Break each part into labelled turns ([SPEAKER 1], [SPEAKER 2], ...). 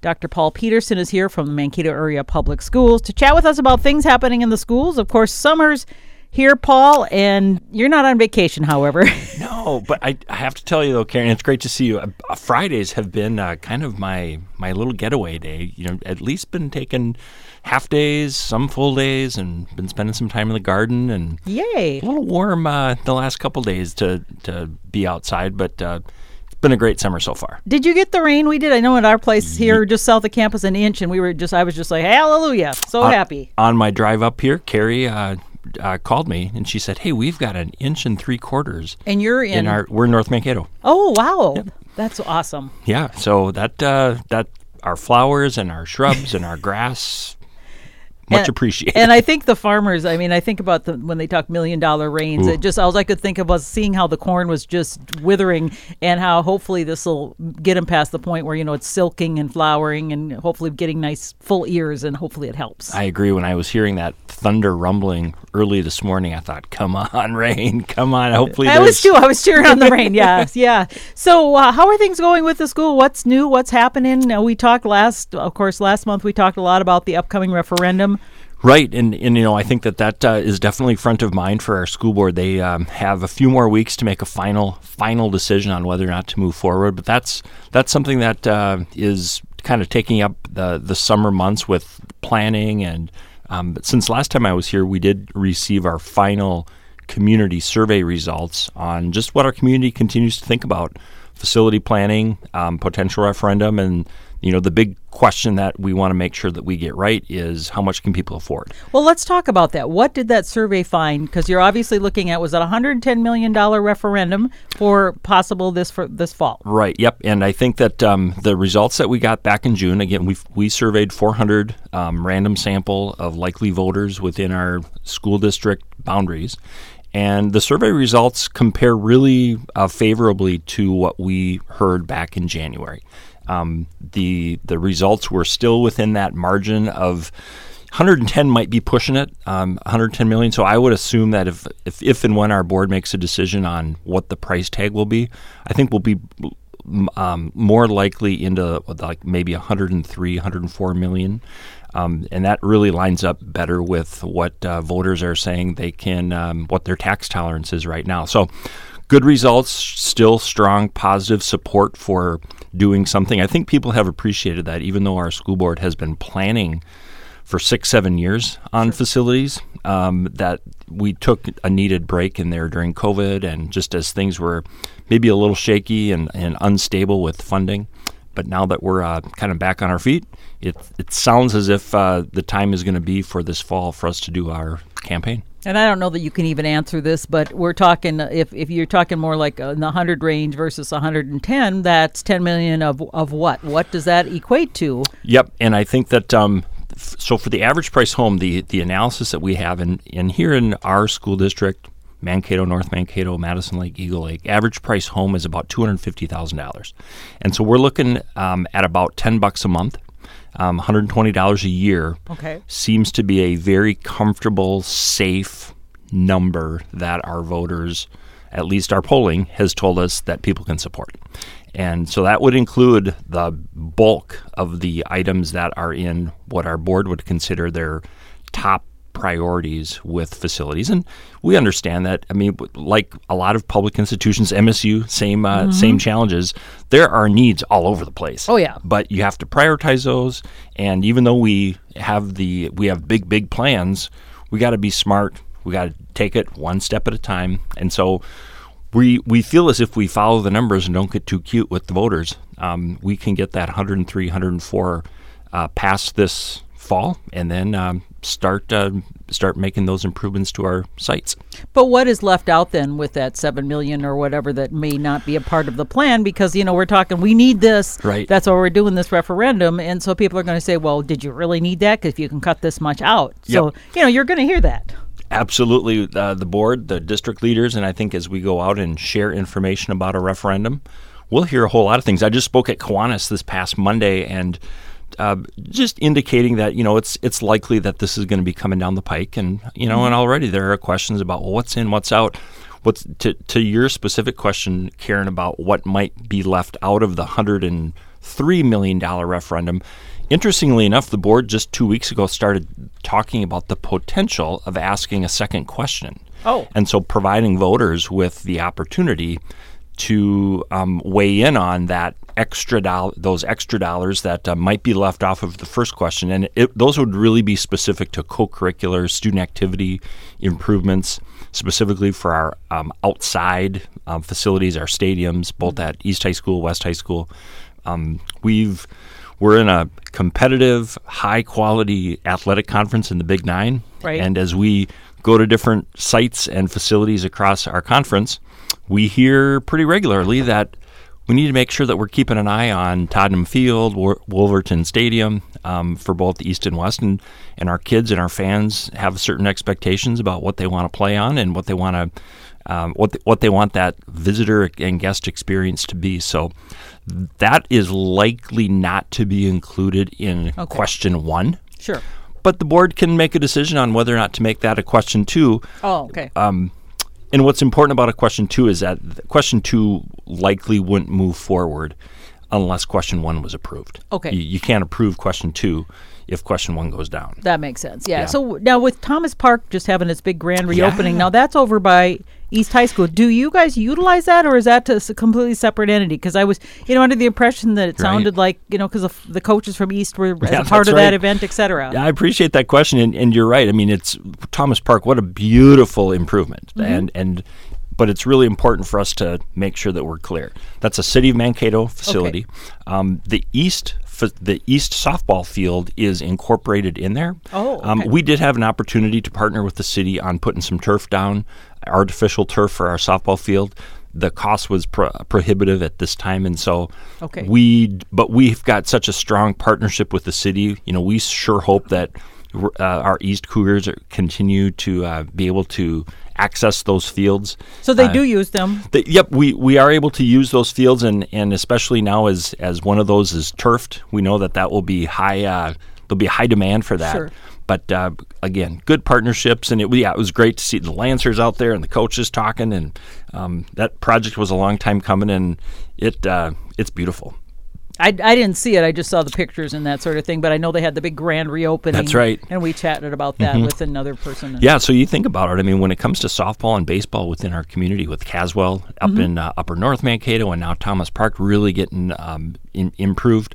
[SPEAKER 1] Dr. Paul Peterson is here from the Mankato Area Public Schools to chat with us about things happening in the schools. Of course, summer's here, Paul, and you're not on vacation, however.
[SPEAKER 2] no, but I, I, have to tell you though, Karen, it's great to see you. Uh, Fridays have been uh, kind of my my little getaway day. You know, at least been taking half days, some full days, and been spending some time in the garden. And
[SPEAKER 1] yay,
[SPEAKER 2] a little warm uh, the last couple days to to be outside, but. Been a great summer so far.
[SPEAKER 1] Did you get the rain we did? I know at our place here, just south of campus, an inch, and we were just—I was just like, "Hallelujah!" So happy.
[SPEAKER 2] On my drive up here, Carrie uh, uh, called me and she said, "Hey, we've got an inch and three quarters."
[SPEAKER 1] And you're in,
[SPEAKER 2] in our we're in North Mankato.
[SPEAKER 1] Oh wow, yep. that's awesome.
[SPEAKER 2] Yeah, so that uh, that our flowers and our shrubs and our grass much
[SPEAKER 1] and,
[SPEAKER 2] appreciated.
[SPEAKER 1] And I think the farmers, I mean, I think about the, when they talk million dollar rains, Ooh. it just, all I could think of was seeing how the corn was just withering and how hopefully this will get them past the point where, you know, it's silking and flowering and hopefully getting nice full ears and hopefully it helps.
[SPEAKER 2] I agree. When I was hearing that thunder rumbling early this morning, I thought, come on, rain, come on. Hopefully
[SPEAKER 1] I was too. I was cheering on the rain. Yeah. Yeah. So, uh, how are things going with the school? What's new? What's happening? Uh, we talked last, of course, last month we talked a lot about the upcoming referendum.
[SPEAKER 2] Right, and, and you know I think that that uh, is definitely front of mind for our school board. They um, have a few more weeks to make a final final decision on whether or not to move forward. But that's that's something that uh, is kind of taking up the the summer months with planning. And um, but since last time I was here, we did receive our final community survey results on just what our community continues to think about facility planning, um, potential referendum, and you know the big question that we want to make sure that we get right is how much can people afford?
[SPEAKER 1] Well let's talk about that. What did that survey find? Because you're obviously looking at was that 110 million dollar referendum for possible this for this fall?
[SPEAKER 2] Right yep and i think that um, the results that we got back in june again we we surveyed 400 um, random sample of likely voters within our school district boundaries and the survey results compare really uh, favorably to what we heard back in January. Um, the the results were still within that margin of 110 might be pushing it, um, 110 million. So I would assume that if, if if and when our board makes a decision on what the price tag will be, I think we'll be um, more likely into like maybe 103, 104 million. Um, and that really lines up better with what uh, voters are saying they can, um, what their tax tolerance is right now. So, good results, still strong positive support for doing something. I think people have appreciated that, even though our school board has been planning for six, seven years on facilities. Um, that we took a needed break in there during COVID, and just as things were maybe a little shaky and, and unstable with funding. But now that we're uh, kind of back on our feet, it, it sounds as if uh, the time is going to be for this fall for us to do our campaign.
[SPEAKER 1] And I don't know that you can even answer this, but we're talking if, if you're talking more like in the 100 range versus 110, that's 10 million of of what? What does that equate to?
[SPEAKER 2] Yep, and I think that um, so for the average price home, the the analysis that we have in, in here in our school district, Mankato, North Mankato, Madison Lake, Eagle Lake, average price home is about two hundred fifty thousand dollars, and so we're looking um, at about ten bucks a month um, $120 a year
[SPEAKER 1] okay.
[SPEAKER 2] seems to be a very comfortable, safe number that our voters, at least our polling, has told us that people can support. And so that would include the bulk of the items that are in what our board would consider their top priorities with facilities, and we understand that. I mean, like a lot of public institutions, MSU, same uh, mm-hmm. same challenges. There are needs all over the place.
[SPEAKER 1] Oh yeah,
[SPEAKER 2] but you have to prioritize those. And even though we have the we have big big plans, we got to be smart. We got to take it one step at a time. And so we we feel as if we follow the numbers and don't get too cute with the voters, um, we can get that 103, 104 uh, past this fall, and then um, start uh, start making those improvements to our sites.
[SPEAKER 1] But what is left out then with that seven million or whatever that may not be a part of the plan? Because you know we're talking we need this.
[SPEAKER 2] Right.
[SPEAKER 1] That's why we're doing this referendum, and so people are going to say, "Well, did you really need that? Because if you can cut this much out, so you know you're going to hear that."
[SPEAKER 2] Absolutely, uh, the board, the district leaders, and I think as we go out and share information about a referendum, we'll hear a whole lot of things. I just spoke at Kiwanis this past Monday, and uh, just indicating that you know it's it's likely that this is going to be coming down the pike, and you know, mm-hmm. and already there are questions about well, what's in, what's out. What's to to your specific question, Karen, about what might be left out of the hundred and $3 million referendum. Interestingly enough, the board just two weeks ago started talking about the potential of asking a second question.
[SPEAKER 1] Oh.
[SPEAKER 2] And so providing voters with the opportunity to um, weigh in on that extra dollar, those extra dollars that uh, might be left off of the first question, and it, those would really be specific to co-curricular student activity improvements, specifically for our um, outside um, facilities, our stadiums, both at East High School, West High School. Um, we've we're in a competitive, high quality athletic conference in the Big Nine,
[SPEAKER 1] right.
[SPEAKER 2] and as we go to different sites and facilities across our conference we hear pretty regularly that we need to make sure that we're keeping an eye on Tottenham Field, Wolverton Stadium um, for both the East and West, and, and our kids and our fans have certain expectations about what they want to play on and what they want to. Um, what the, what they want that visitor and guest experience to be. So that is likely not to be included in okay. question one.
[SPEAKER 1] Sure.
[SPEAKER 2] But the board can make a decision on whether or not to make that a question two.
[SPEAKER 1] Oh, okay.
[SPEAKER 2] Um, and what's important about a question two is that question two likely wouldn't move forward unless question one was approved.
[SPEAKER 1] Okay.
[SPEAKER 2] You, you can't approve question two if question one goes down.
[SPEAKER 1] That makes sense. Yeah. yeah. So now with Thomas Park just having its big grand reopening, yeah. now that's over by East High School. Do you guys utilize that, or is that a completely separate entity? Because I was, you know, under the impression that it right. sounded like, you know, because the coaches from East were yeah, part of right. that event, et cetera.
[SPEAKER 2] Yeah, I appreciate that question, and, and, you're right. I mean, it's Thomas Park. What a beautiful improvement, mm-hmm. and and but it's really important for us to make sure that we're clear. That's a City of Mankato facility. Okay. Um, the East the East softball field is incorporated in there.
[SPEAKER 1] Oh, um,
[SPEAKER 2] okay. um, we did have an opportunity to partner with the city on putting some turf down, artificial turf for our softball field. The cost was pro- prohibitive at this time, and so
[SPEAKER 1] okay.
[SPEAKER 2] we. But we've got such a strong partnership with the city. You know, we sure hope that uh, our East Cougars continue to uh, be able to access those fields.
[SPEAKER 1] So they uh, do use them.
[SPEAKER 2] They, yep, we, we are able to use those fields, and, and especially now as as one of those is turfed, we know that that will be high. Uh, there'll be high demand for that.
[SPEAKER 1] Sure.
[SPEAKER 2] But uh, again, good partnerships, and it yeah, it was great to see the Lancers out there and the coaches talking, and um, that project was a long time coming, and it uh, it's beautiful.
[SPEAKER 1] I, I didn't see it. I just saw the pictures and that sort of thing. But I know they had the big grand reopening.
[SPEAKER 2] That's right.
[SPEAKER 1] And we chatted about that mm-hmm. with another person.
[SPEAKER 2] Yeah. So you think about it. I mean, when it comes to softball and baseball within our community, with Caswell up mm-hmm. in uh, Upper North Mankato and now Thomas Park really getting um, in, improved,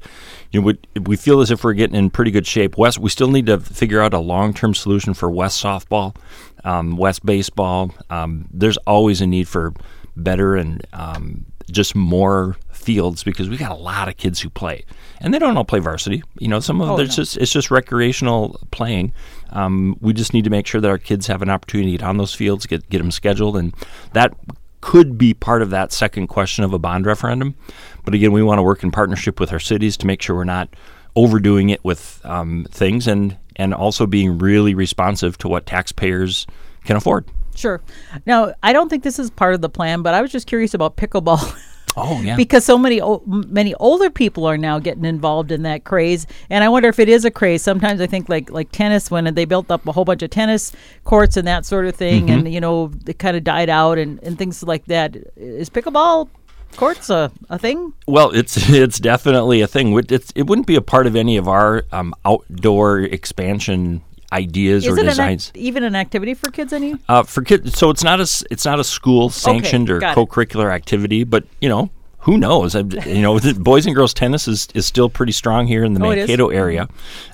[SPEAKER 2] you know, we, we feel as if we're getting in pretty good shape. West, we still need to figure out a long term solution for West softball, um, West baseball. Um, there's always a need for better and um, just more fields because we got a lot of kids who play, and they don't all play varsity. You know, some of oh, there's no. just it's just recreational playing. Um, we just need to make sure that our kids have an opportunity to get on those fields, get get them scheduled, and that could be part of that second question of a bond referendum. But again, we want to work in partnership with our cities to make sure we're not overdoing it with um, things, and and also being really responsive to what taxpayers can afford.
[SPEAKER 1] Sure. Now, I don't think this is part of the plan, but I was just curious about pickleball.
[SPEAKER 2] Oh yeah.
[SPEAKER 1] because so many many older people are now getting involved in that craze, and I wonder if it is a craze. Sometimes I think like like tennis when they built up a whole bunch of tennis courts and that sort of thing, mm-hmm. and you know it kind of died out and and things like that. Is pickleball courts a, a thing?
[SPEAKER 2] Well, it's it's definitely a thing. It's, it wouldn't be a part of any of our um, outdoor expansion ideas
[SPEAKER 1] Is
[SPEAKER 2] or designs.
[SPEAKER 1] An even an activity for kids any?
[SPEAKER 2] Uh, for kids, so it's not a it's not a school sanctioned or co-curricular activity, but you know who knows? you know, boys and girls tennis is, is still pretty strong here in the oh, Mankato area.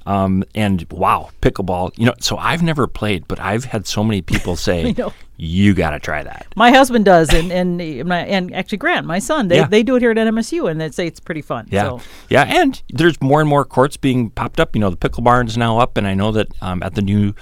[SPEAKER 2] Um, and wow, pickleball. You know, so I've never played, but I've had so many people say, "You got to try that."
[SPEAKER 1] My husband does, and and my, and actually Grant, my son, they, yeah. they do it here at NMSU, and they say it's pretty fun.
[SPEAKER 2] Yeah,
[SPEAKER 1] so.
[SPEAKER 2] yeah, and there's more and more courts being popped up. You know, the pickle barn is now up, and I know that um, at the new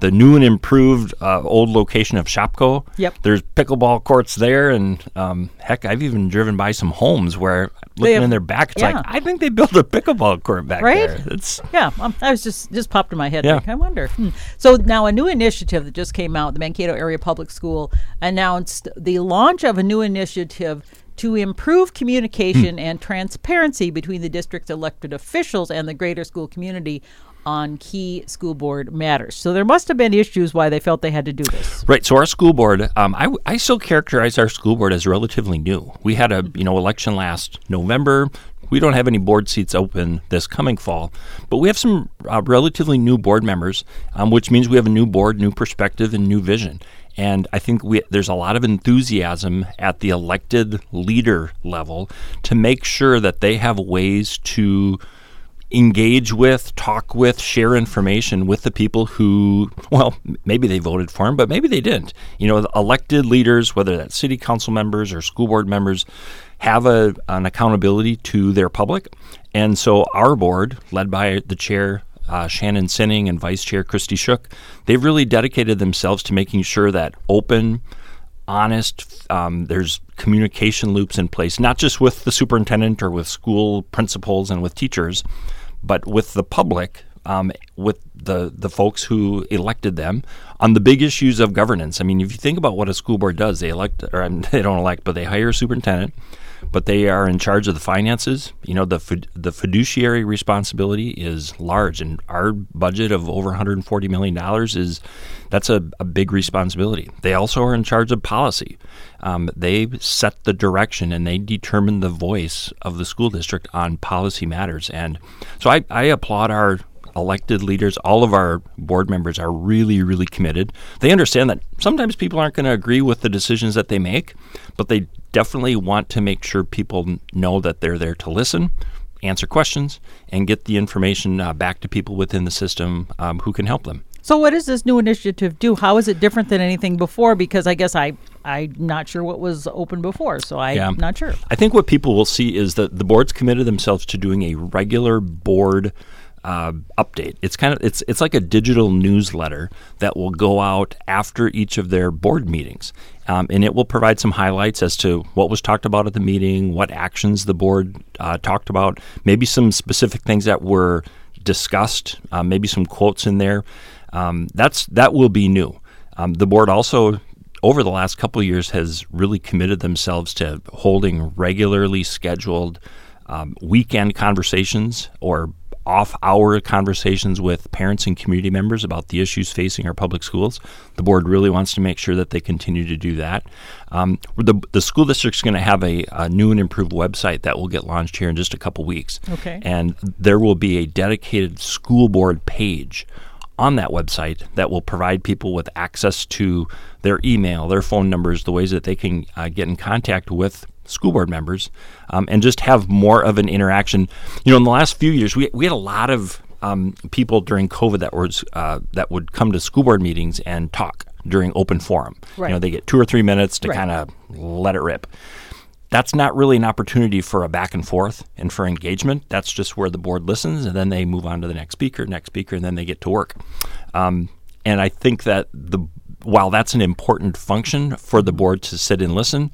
[SPEAKER 2] the new and improved uh, old location of Shopko.
[SPEAKER 1] Yep.
[SPEAKER 2] There's pickleball courts there, and um, heck, I've even driven by some homes where looking have, in their back, it's yeah. like I think they built a pickleball court back
[SPEAKER 1] right?
[SPEAKER 2] there. It's
[SPEAKER 1] yeah. Um, I was just just popped in my head. Yeah. Like, I wonder. Hmm. So now a new initiative that just came out. The Mankato Area Public School announced the launch of a new initiative to improve communication mm. and transparency between the district's elected officials and the greater school community on key school board matters. So there must have been issues why they felt they had to do this.
[SPEAKER 2] Right. So our school board, um, I, I still characterize our school board as relatively new. We had a you know election last November. we don't have any board seats open this coming fall, but we have some uh, relatively new board members, um, which means we have a new board, new perspective, and new vision. And I think we, there's a lot of enthusiasm at the elected leader level to make sure that they have ways to engage with, talk with, share information with the people who, well, maybe they voted for him, but maybe they didn't. You know, elected leaders, whether that's city council members or school board members, have a, an accountability to their public. And so our board, led by the chair, uh, Shannon Sinning, and Vice Chair Christy Shook, they've really dedicated themselves to making sure that open, honest, um, there's communication loops in place, not just with the superintendent or with school principals and with teachers, but with the public, um, with the the folks who elected them on the big issues of governance. I mean, if you think about what a school board does, they elect or they don't elect, but they hire a superintendent but they are in charge of the finances. You know, the the fiduciary responsibility is large, and our budget of over 140 million dollars is that's a, a, big responsibility. They also are in charge of policy. Um, they set the direction and they determine the voice of the school district on policy matters. And so I, I applaud our elected leaders, all of our board members are really, really committed. They understand that sometimes people aren't going to agree with the decisions that they make, but they definitely want to make sure people know that they're there to listen, answer questions, and get the information uh, back to people within the system um, who can help them.
[SPEAKER 1] So, what does this new initiative do? How is it different than anything before? Because I guess I I'm not sure what was open before, so I'm yeah. not sure.
[SPEAKER 2] I think what people will see is that the board's committed themselves to doing a regular board uh, update. It's kind of it's it's like a digital newsletter that will go out after each of their board meetings, um, and it will provide some highlights as to what was talked about at the meeting, what actions the board uh, talked about, maybe some specific things that were discussed, uh, maybe some quotes in there. Um, that's that will be new. Um, the board also over the last couple years has really committed themselves to holding regularly scheduled um, weekend conversations or off hour conversations with parents and community members about the issues facing our public schools. The board really wants to make sure that they continue to do that. Um, the, the school district is going to have a, a, new and improved website that will get launched here in just a couple weeks.
[SPEAKER 1] Okay.
[SPEAKER 2] And there will be a dedicated school board page on that website that will provide people with access to their email, their phone numbers, the ways that they can uh, get in contact with school board members um, and just have more of an interaction. You know, in the last few years, we, we had a lot of um, people during COVID that was uh, that would come to school board meetings and talk during open forum.
[SPEAKER 1] Right.
[SPEAKER 2] You know, they get two or three minutes to
[SPEAKER 1] right.
[SPEAKER 2] kind of let it rip. That's not really an opportunity for a back and forth and for engagement. That's just where the board listens and then they move on to the next speaker, next speaker, and then they get to work. Um, and I think that the while that's an important function for the board to sit and listen,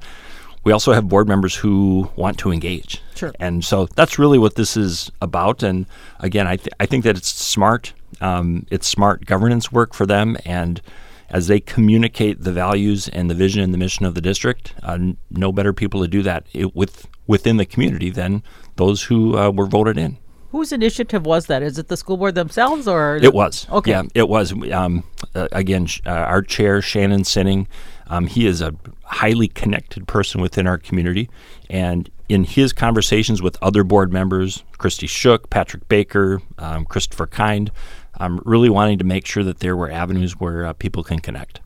[SPEAKER 2] we also have board members who want to engage.
[SPEAKER 1] Sure.
[SPEAKER 2] And so that's really what this is about. And again, I, th- I think that it's smart. Um, it's smart governance work for them. And as they communicate the values and the vision and the mission of the district, uh, no better people to do that it, with within the community than those who uh, were voted in.
[SPEAKER 1] Whose initiative was that? Is it the school board themselves, or
[SPEAKER 2] it was?
[SPEAKER 1] Okay,
[SPEAKER 2] yeah, it was. Um, uh, again, uh, our chair Shannon Sinning, um, he is a highly connected person within our community, and in his conversations with other board members, Christy Shook, Patrick Baker, um, Christopher Kind, I'm really wanting to make sure that there were avenues where uh, people can connect.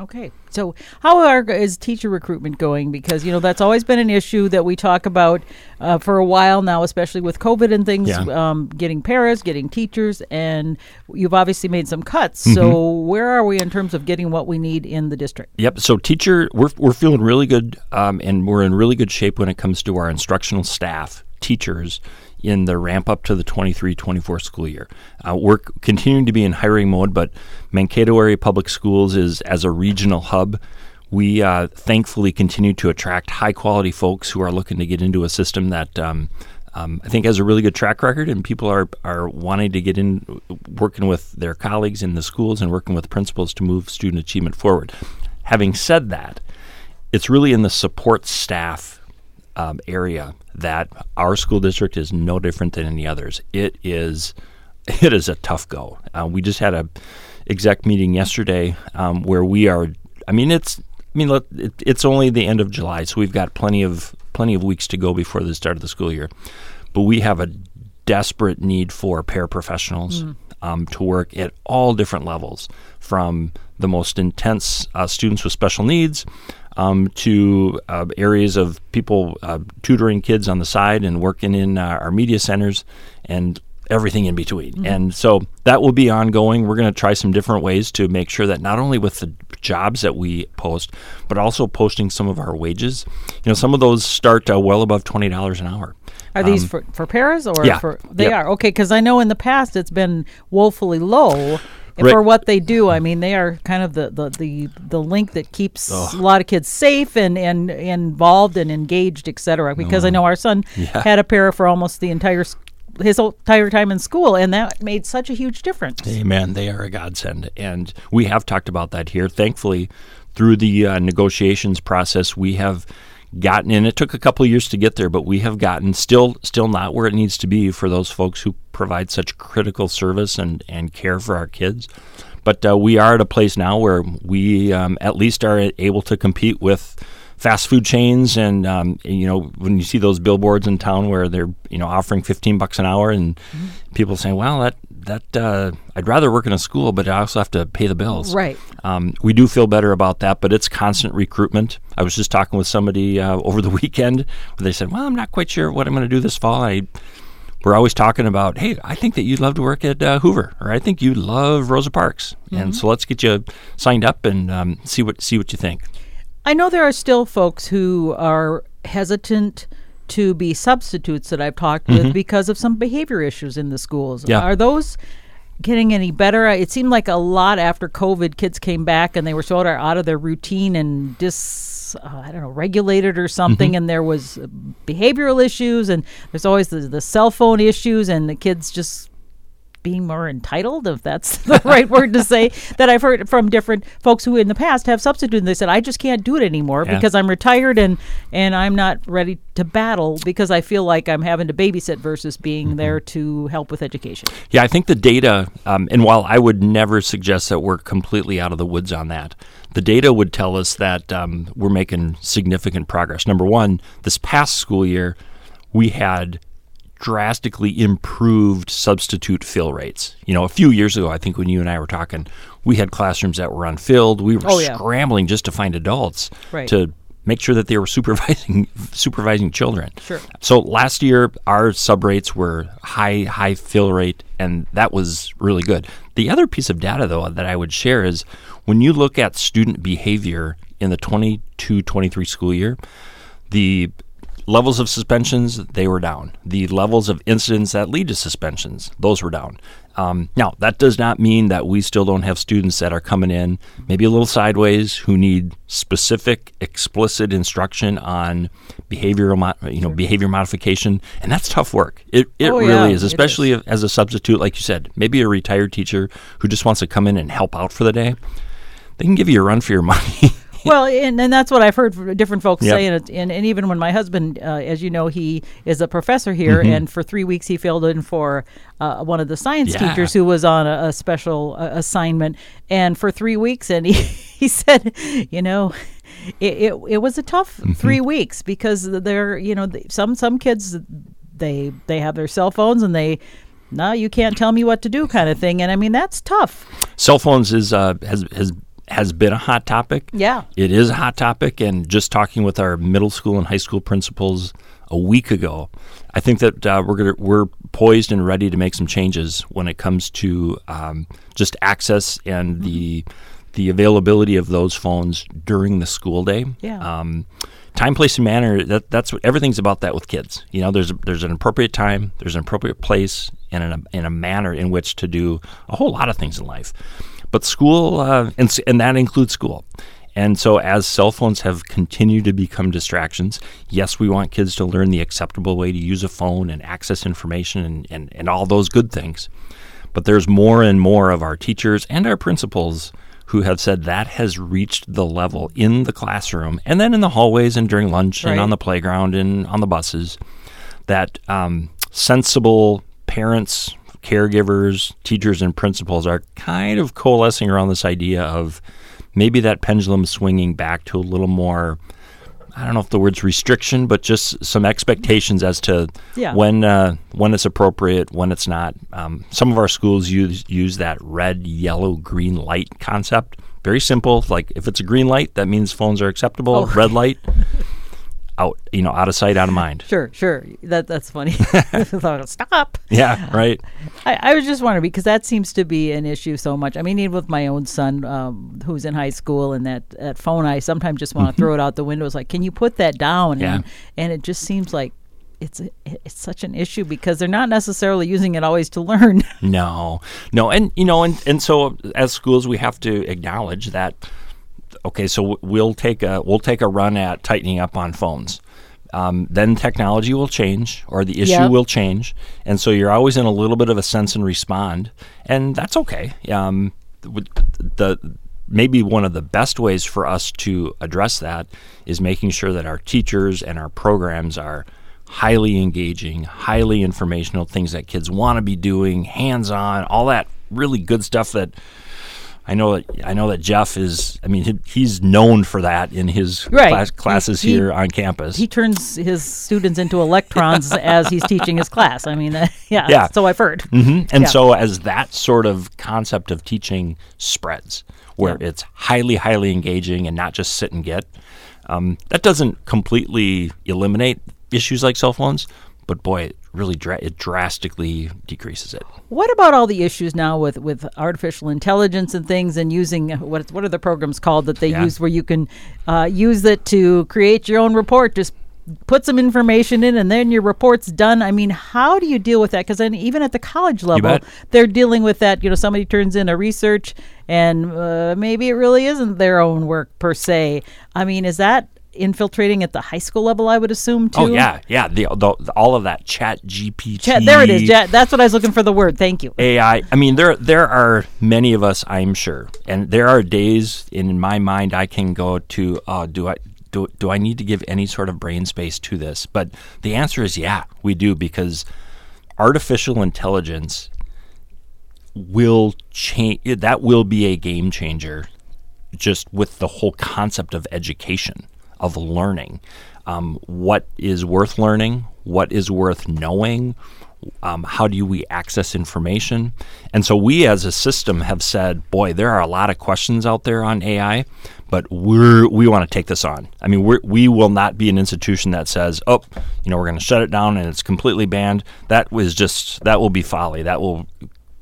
[SPEAKER 1] Okay. So, how are, is teacher recruitment going? Because, you know, that's always been an issue that we talk about uh, for a while now, especially with COVID and things,
[SPEAKER 2] yeah.
[SPEAKER 1] um, getting paras, getting teachers, and you've obviously made some cuts. Mm-hmm. So, where are we in terms of getting what we need in the district?
[SPEAKER 2] Yep. So, teacher, we're, we're feeling really good, um, and we're in really good shape when it comes to our instructional staff, teachers, in the ramp up to the 23 24 school year. Uh, we're continuing to be in hiring mode, but Mankato Area Public Schools is as a regional hub. We uh, thankfully continue to attract high quality folks who are looking to get into a system that um, um, I think has a really good track record, and people are are wanting to get in, working with their colleagues in the schools and working with principals to move student achievement forward. Having said that, it's really in the support staff um, area that our school district is no different than any others. It is it is a tough go. Uh, we just had a exec meeting yesterday um, where we are. I mean, it's I mean, it, it's only the end of July, so we've got plenty of plenty of weeks to go before the start of the school year. but we have a desperate need for paraprofessionals mm. um, to work at all different levels, from the most intense uh, students with special needs um, to uh, areas of people uh, tutoring kids on the side and working in uh, our media centers and everything in between. Mm-hmm. And so that will be ongoing. We're going to try some different ways to make sure that not only with the jobs that we post, but also posting some of our wages. You know, some of those start uh, well above twenty dollars an hour.
[SPEAKER 1] Are these um, for, for paras or
[SPEAKER 2] yeah,
[SPEAKER 1] for they yep. are okay? Because I know in the past it's been woefully low. For what they do, I mean, they are kind of the, the, the, the link that keeps oh. a lot of kids safe and, and, involved and engaged, etc. Because oh. I know our son yeah. had a para for almost the entire his entire time in school, and that made such a huge difference.
[SPEAKER 2] Amen. They are a godsend, and we have talked about that here. Thankfully, through the uh, negotiations process, we have gotten and it took a couple years to get there but we have gotten still still not where it needs to be for those folks who provide such critical service and and care for our kids. But uh, we are at a place now where we um, at least are able to compete with fast food chains and um, you know when you see those billboards in town where they're you know offering 15 bucks an hour and mm-hmm. people saying well that that uh, I'd rather work in a school but I also have to pay the bills
[SPEAKER 1] right
[SPEAKER 2] um, we do feel better about that but it's constant recruitment I was just talking with somebody uh, over the weekend where they said well I'm not quite sure what I'm going to do this fall I we're always talking about, hey, I think that you'd love to work at uh, Hoover, or I think you love Rosa Parks, mm-hmm. and so let's get you signed up and um, see what see what you think.
[SPEAKER 1] I know there are still folks who are hesitant to be substitutes that I've talked mm-hmm. with because of some behavior issues in the schools.
[SPEAKER 2] Yeah.
[SPEAKER 1] Are those getting any better? It seemed like a lot after COVID, kids came back and they were sort of out of their routine and dis, uh, I don't know, regulated or something. Mm-hmm. And there was behavioral issues, and there's always the, the cell phone issues, and the kids just being more entitled, if that's the right word to say, that I've heard from different folks who in the past have substituted. They said, I just can't do it anymore yeah. because I'm retired and, and I'm not ready to battle because I feel like I'm having to babysit versus being mm-hmm. there to help with education.
[SPEAKER 2] Yeah, I think the data, um, and while I would never suggest that we're completely out of the woods on that, the data would tell us that um, we're making significant progress. Number one, this past school year, we had drastically improved substitute fill rates. You know, a few years ago, I think when you and I were talking, we had classrooms that were unfilled. We were oh, yeah. scrambling just to find adults
[SPEAKER 1] right.
[SPEAKER 2] to make sure that they were supervising supervising children.
[SPEAKER 1] Sure.
[SPEAKER 2] So last year our sub rates were high high fill rate and that was really good. The other piece of data though that I would share is when you look at student behavior in the 22-23 school year, the levels of suspensions, they were down. The levels of incidents that lead to suspensions, those were down. Um, now, that does not mean that we still don't have students that are coming in maybe a little sideways who need specific, explicit instruction on behavioral, mo- you know, behavior modification, and that's tough work. It, it
[SPEAKER 1] oh,
[SPEAKER 2] really
[SPEAKER 1] yeah,
[SPEAKER 2] is, especially
[SPEAKER 1] is.
[SPEAKER 2] as a substitute, like you said, maybe a retired teacher who just wants to come in and help out for the day. They can give you a run for your money.
[SPEAKER 1] well, and, and that's what I've heard different folks
[SPEAKER 2] yep.
[SPEAKER 1] say. And, and, and even when my husband, uh, as you know, he is a professor here, mm-hmm. and for three weeks he filled in for uh, one of the science
[SPEAKER 2] yeah.
[SPEAKER 1] teachers who was on a, a special uh, assignment. And for three weeks, and he, he said, you know, it, it, it was a tough mm-hmm. three weeks because they're, you know, some, some kids, they, they have their cell phones and they, no, you can't tell me what to do, kind of thing. And I mean, that's tough.
[SPEAKER 2] Cell phones is uh, has has has been a hot topic.
[SPEAKER 1] Yeah.
[SPEAKER 2] It is a hot topic. And just talking with our middle school and high school principals a week ago, I think that uh, we're gonna, we're poised and ready to make some changes when it comes to um, just access and mm-hmm. the the availability of those phones during the school day.
[SPEAKER 1] Yeah.
[SPEAKER 2] Um, time, place, and manner. That that's what everything's about. That with kids, you know, there's a, there's an appropriate time, there's an appropriate place, and in a, in a manner in which to do a whole lot of things in life. But school, uh, and, and that includes school. And so, as cell phones have continued to become distractions, yes, we want kids to learn the acceptable way to use a phone and access information and, and, and all those good things. But there's more and more of our teachers and our principals who have said that has reached the level in the classroom and then in the hallways and during lunch
[SPEAKER 1] right.
[SPEAKER 2] and on the playground and on the buses that um, sensible parents, caregivers, teachers, and principals are kind of coalescing around this idea of maybe that pendulum swinging back to a little more I don't know if the word's restriction, but just some expectations as to
[SPEAKER 1] Yeah.
[SPEAKER 2] when uh, when it's appropriate, when it's not. Um, some of our schools use use that red, yellow, green light concept. Very simple. Like if it's a green light, that means phones are acceptable.
[SPEAKER 1] Oh.
[SPEAKER 2] Red light, out you know, out of sight, out of mind.
[SPEAKER 1] Sure, sure. That that's funny. Stop.
[SPEAKER 2] Yeah, right.
[SPEAKER 1] I, I was just wondering because that seems to be an issue so much. I mean, even with my own son, um, who's in high school, and that, that phone, I sometimes just want to throw it out the window. It's like, can you put that down?
[SPEAKER 2] Mm-hmm. Yeah.
[SPEAKER 1] And, and it just seems like it's it's such an issue because they're not necessarily using it always to learn.
[SPEAKER 2] No, no, and you know, and and so as schools, we have to acknowledge that. Okay, so we'll take a we'll take a run at tightening up on phones. Um, then technology will change, or the issue
[SPEAKER 1] Yep.
[SPEAKER 2] will change, and so you're always in a little bit of a sense and respond, and that's okay. Um, the maybe one of the best ways for us to address that is making sure that our teachers and our programs are highly engaging, highly informational, things that kids want to be doing, hands on, all that really good stuff that I know that I know that Jeff is. I mean, he, he's known for that in his
[SPEAKER 1] Right.
[SPEAKER 2] class, classes
[SPEAKER 1] He- he-
[SPEAKER 2] here on campus.
[SPEAKER 1] he turns his students into electrons as he's teaching his class. I mean, uh, yeah,
[SPEAKER 2] Yeah.
[SPEAKER 1] so I've heard.
[SPEAKER 2] hmm And
[SPEAKER 1] Yeah.
[SPEAKER 2] so, as that sort of concept of teaching spreads, where
[SPEAKER 1] Yeah.
[SPEAKER 2] it's highly, highly engaging and not just sit and get, um, that doesn't completely eliminate issues like cell phones, but boy, really dra- it drastically decreases it.
[SPEAKER 1] What about all the issues now with, with artificial intelligence and things, and using what what are the programs called that they
[SPEAKER 2] Yeah.
[SPEAKER 1] use where you can uh, use it to create your own report? Just put some information in, and then your report's done. I mean, how do you deal with that? Because then even at the college level, they're dealing with that. You know, somebody turns in a research, and uh, maybe it really isn't their own work per se. I mean, is that infiltrating at the high school level? I would assume too.
[SPEAKER 2] Oh yeah, yeah. The, the, all of that Chat GPT.
[SPEAKER 1] Chat, there it is. Ja- That's what I was looking for. The word. Thank you.
[SPEAKER 2] AI. I mean, there there are many of us, I'm sure, and there are days in my mind I can go to. Uh, do I do do I need to give any sort of brain space to this? But the answer is yeah, we do because artificial intelligence will change. That will be a game changer, just with the whole concept of education of learning. Um, what is worth learning? What is worth knowing? Um, how do we access information? And so we as a system have said, boy, there are a lot of questions out there on AI, but we're we want to take this on. I mean, we're, we will not be an institution that says, oh, you know, we're going to shut it down and it's completely banned. That was just that will be folly. That will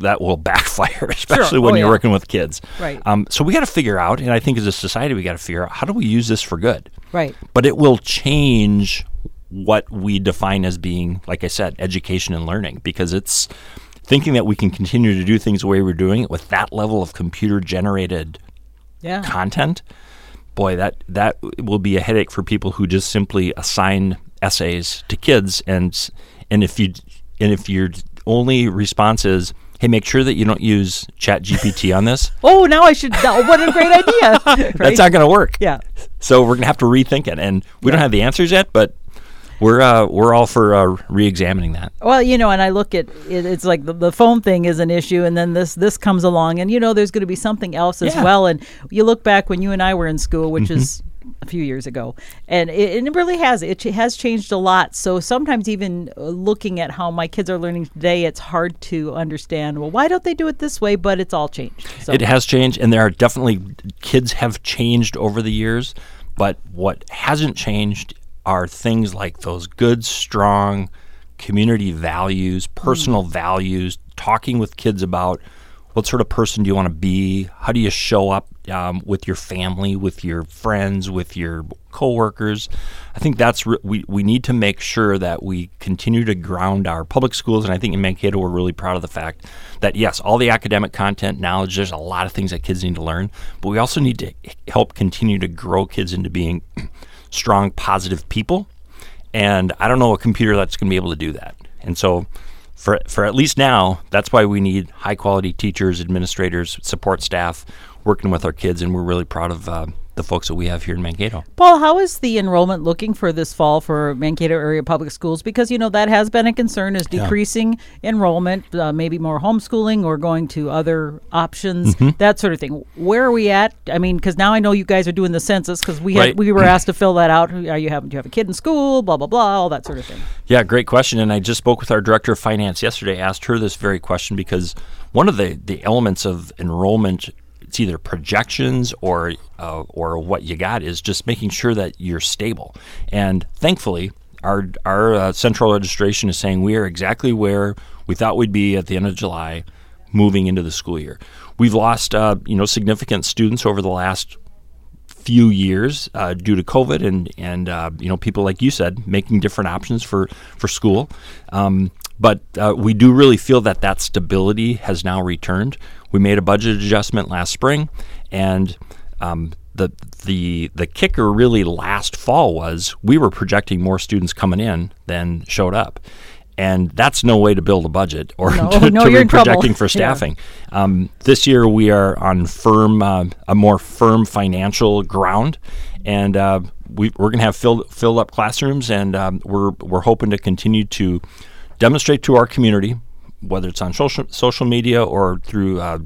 [SPEAKER 2] that will backfire, especially when
[SPEAKER 1] Oh,
[SPEAKER 2] you're
[SPEAKER 1] yeah.
[SPEAKER 2] working with kids.
[SPEAKER 1] Right.
[SPEAKER 2] Um, so we got to figure out, and I think as a society, we got to figure out how do we use this for good
[SPEAKER 1] Right.
[SPEAKER 2] but it will change what we define as being, like I said, education and learning, because it's thinking that we can continue to do things the way we're doing it with that level of computer generated
[SPEAKER 1] Yeah.
[SPEAKER 2] content. Boy, that that will be a headache for people who just simply assign essays to kids, and and if you and if your only response is, "Hey, make sure that you don't use Chat GPT on this,"
[SPEAKER 1] Oh, now I should. oh, what a great idea! Right?
[SPEAKER 2] that's not going to work.
[SPEAKER 1] Yeah.
[SPEAKER 2] So we're gonna have to rethink it, and we don't have the answers yet, but we're uh, we're all for uh, re-examining that.
[SPEAKER 1] Well, you know, and I look at it, it's like the, the phone thing is an issue, and then this this comes along, and you know, there's going to be something else as
[SPEAKER 2] Yeah.
[SPEAKER 1] well. And you look back when you and I were in school, which
[SPEAKER 2] Mm-hmm.
[SPEAKER 1] is a few years ago, and it, it really has it has changed a lot. So sometimes even uh, looking at how my kids are learning today, it's hard to understand. Well, why don't they do it this way? But it's all changed. So
[SPEAKER 2] It has changed, and there are definitely kids have changed over the years, but what hasn't changed are things like those good, strong community values, personal values, talking with kids about what sort of person do you want to be, how do you show up um, with your family, with your friends, with your coworkers. I think that's re- we we need to make sure that we continue to ground our public schools, and I think in Mankato we're really proud of the fact that yes, all the academic content, knowledge, there's a lot of things that kids need to learn, but we also need to help continue to grow kids into being strong, positive people. And I don't know a computer that's going to be able to do that. And so, for for at least now, that's why we need high quality teachers, administrators, support staff working with our kids, and we're really proud of uh, the folks that we have here in Mankato.
[SPEAKER 1] Paul, how is the enrollment looking for this fall for Mankato area public schools? Because you know that has been a concern is decreasing yeah. enrollment, uh, maybe more homeschooling or going to other options, mm-hmm. that sort of thing. Where are we at? I mean, because now I know you guys are doing the census because we right. had, we were asked to fill that out. Are you have do you have a kid in school? Blah blah blah, all that sort of thing.
[SPEAKER 2] Yeah, great question. And I just spoke with our director of finance yesterday. Asked her this very question because one of the the elements of enrollment it's either projections or uh, or what you got is just making sure that you're stable. And thankfully, our our uh, central registration is saying we are exactly where we thought we'd be at the end of July, moving into the school year. We've lost uh, you know significant students over the last few years uh, due to COVID and and uh, you know people like you said making different options for for school. Um, but uh, we do really feel that that stability has now returned. We made a budget adjustment last spring, and um, the the the kicker really last fall was we were projecting more students coming in than showed up, and that's no way to build a budget or
[SPEAKER 1] no,
[SPEAKER 2] to,
[SPEAKER 1] no,
[SPEAKER 2] to
[SPEAKER 1] be
[SPEAKER 2] projecting for staffing. Yeah. Um, this year we are on firm uh, a more firm financial ground, and uh, we, are going to have filled filled up classrooms, and um, we're we're hoping to continue to demonstrate to our community, whether it's on social, social media or through uh,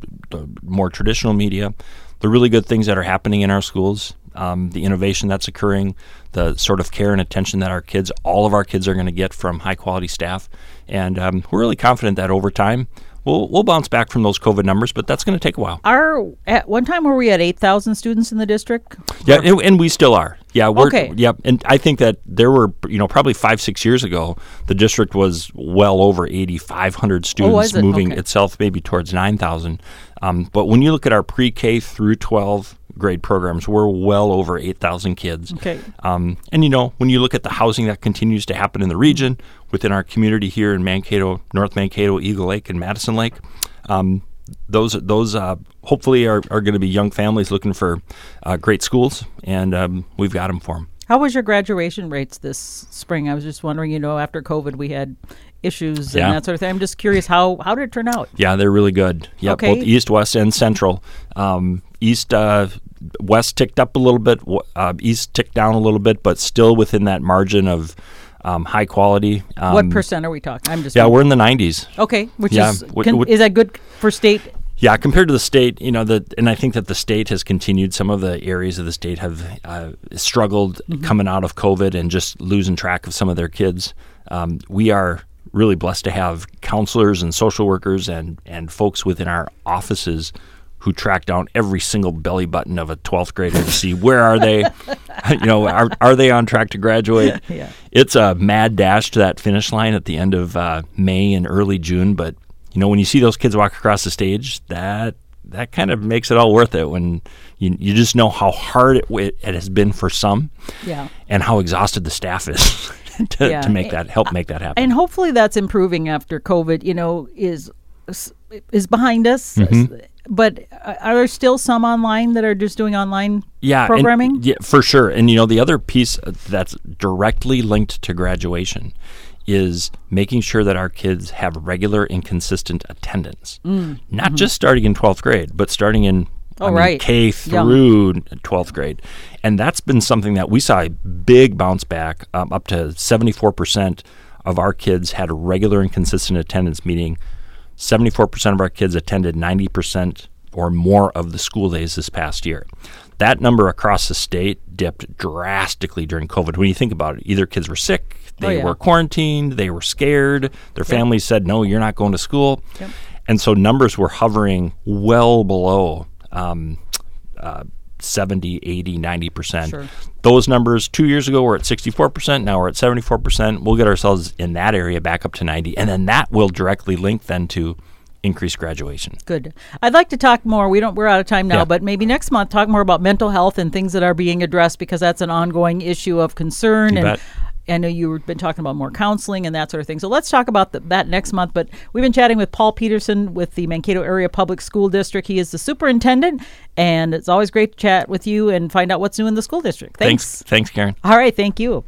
[SPEAKER 2] more traditional media, the really good things that are happening in our schools, um, the innovation that's occurring, the sort of care and attention that our kids, all of our kids, are going to get from high quality staff. And um, we're really confident that over time, we'll we'll bounce back from those COVID numbers, but that's going to take a while.
[SPEAKER 1] Our at one time were we at eight thousand students in the district?
[SPEAKER 2] Yeah, and, and, we still are. Yeah, we're, okay. Yeah, and I think that there were you know probably five six years ago the district was well over eighty five hundred students,
[SPEAKER 1] oh, it?
[SPEAKER 2] moving
[SPEAKER 1] okay.
[SPEAKER 2] itself maybe towards nine thousand. Um, but when you look at our pre K through twelve grade programs. We're well over 8,000 kids.
[SPEAKER 1] Okay.
[SPEAKER 2] Um, and, you know, when you look at the housing that continues to happen in the region, within our community here in Mankato, North Mankato, Eagle Lake, and Madison Lake, um, those those uh, hopefully are, are going to be young families looking for uh, great schools, and um, we've got them for them.
[SPEAKER 1] How was your graduation rates this spring? I was just wondering. You know, after COVID, we had issues yeah. and that sort of thing. I'm just curious how how did it turn out?
[SPEAKER 2] Yeah, they're really good. Yeah,
[SPEAKER 1] okay.
[SPEAKER 2] both East, West, and Central. Um, East uh, West ticked up a little bit, uh, East ticked down a little bit, but still within that margin of um, high quality. Um,
[SPEAKER 1] what percent are we talking? I'm just
[SPEAKER 2] yeah, we're in the 90s.
[SPEAKER 1] Okay, which yeah, is can, is that good for state?
[SPEAKER 2] Yeah, compared to the state, you know, the and I think that the state has continued. Some of the areas of the state have uh, struggled mm-hmm. coming out of COVID and just losing track of some of their kids. Um, we are really blessed to have counselors and social workers and and folks within our offices who track down every single belly button of a 12th grader to see where are they you know are, are they on track to graduate
[SPEAKER 1] yeah.
[SPEAKER 2] it's a mad dash to that finish line at the end of uh, may and early june but you know when you see those kids walk across the stage that that kind of makes it all worth it when you, you just know how hard it, it has been for some
[SPEAKER 1] yeah.
[SPEAKER 2] and how exhausted the staff is to, yeah. to make that help make that happen
[SPEAKER 1] and hopefully that's improving after covid you know is is behind us
[SPEAKER 2] mm-hmm
[SPEAKER 1] but uh, are there still some online that are just doing online
[SPEAKER 2] yeah,
[SPEAKER 1] programming?
[SPEAKER 2] And, yeah, for sure. And you know, the other piece that's directly linked to graduation is making sure that our kids have regular and consistent attendance.
[SPEAKER 1] Mm.
[SPEAKER 2] Not
[SPEAKER 1] mm-hmm.
[SPEAKER 2] just starting in 12th grade, but starting in
[SPEAKER 1] oh,
[SPEAKER 2] I mean,
[SPEAKER 1] right.
[SPEAKER 2] K through Young. 12th grade. And that's been something that we saw a big bounce back um, up to 74% of our kids had a regular and consistent attendance, meaning 74% of our kids attended 90% or more of the school days this past year. That number across the state dipped drastically during COVID. When you think about it, either kids were sick, they
[SPEAKER 1] oh, yeah.
[SPEAKER 2] were quarantined, they were scared, their yep. families said, no, you're not going to school.
[SPEAKER 1] Yep.
[SPEAKER 2] And so numbers were hovering well below um, uh, 70, 80, 90%.
[SPEAKER 1] Sure.
[SPEAKER 2] Those numbers two years ago were at 64%. Now we're at 74%. We'll get ourselves in that area back up to 90. And then that will directly link then to increased graduation.
[SPEAKER 1] Good. I'd like to talk more. We don't we're out of time now,
[SPEAKER 2] yeah.
[SPEAKER 1] but maybe next month talk more about mental health and things that are being addressed because that's an ongoing issue of concern
[SPEAKER 2] you
[SPEAKER 1] and
[SPEAKER 2] bet.
[SPEAKER 1] I know you've been talking about more counseling and that sort of thing. So let's talk about the, that next month. But we've been chatting with Paul Peterson with the Mankato Area Public School District. He is the superintendent, and it's always great to chat with you and find out what's new in the school district. Thanks.
[SPEAKER 2] Thanks, Thanks Karen.
[SPEAKER 1] All right. Thank you.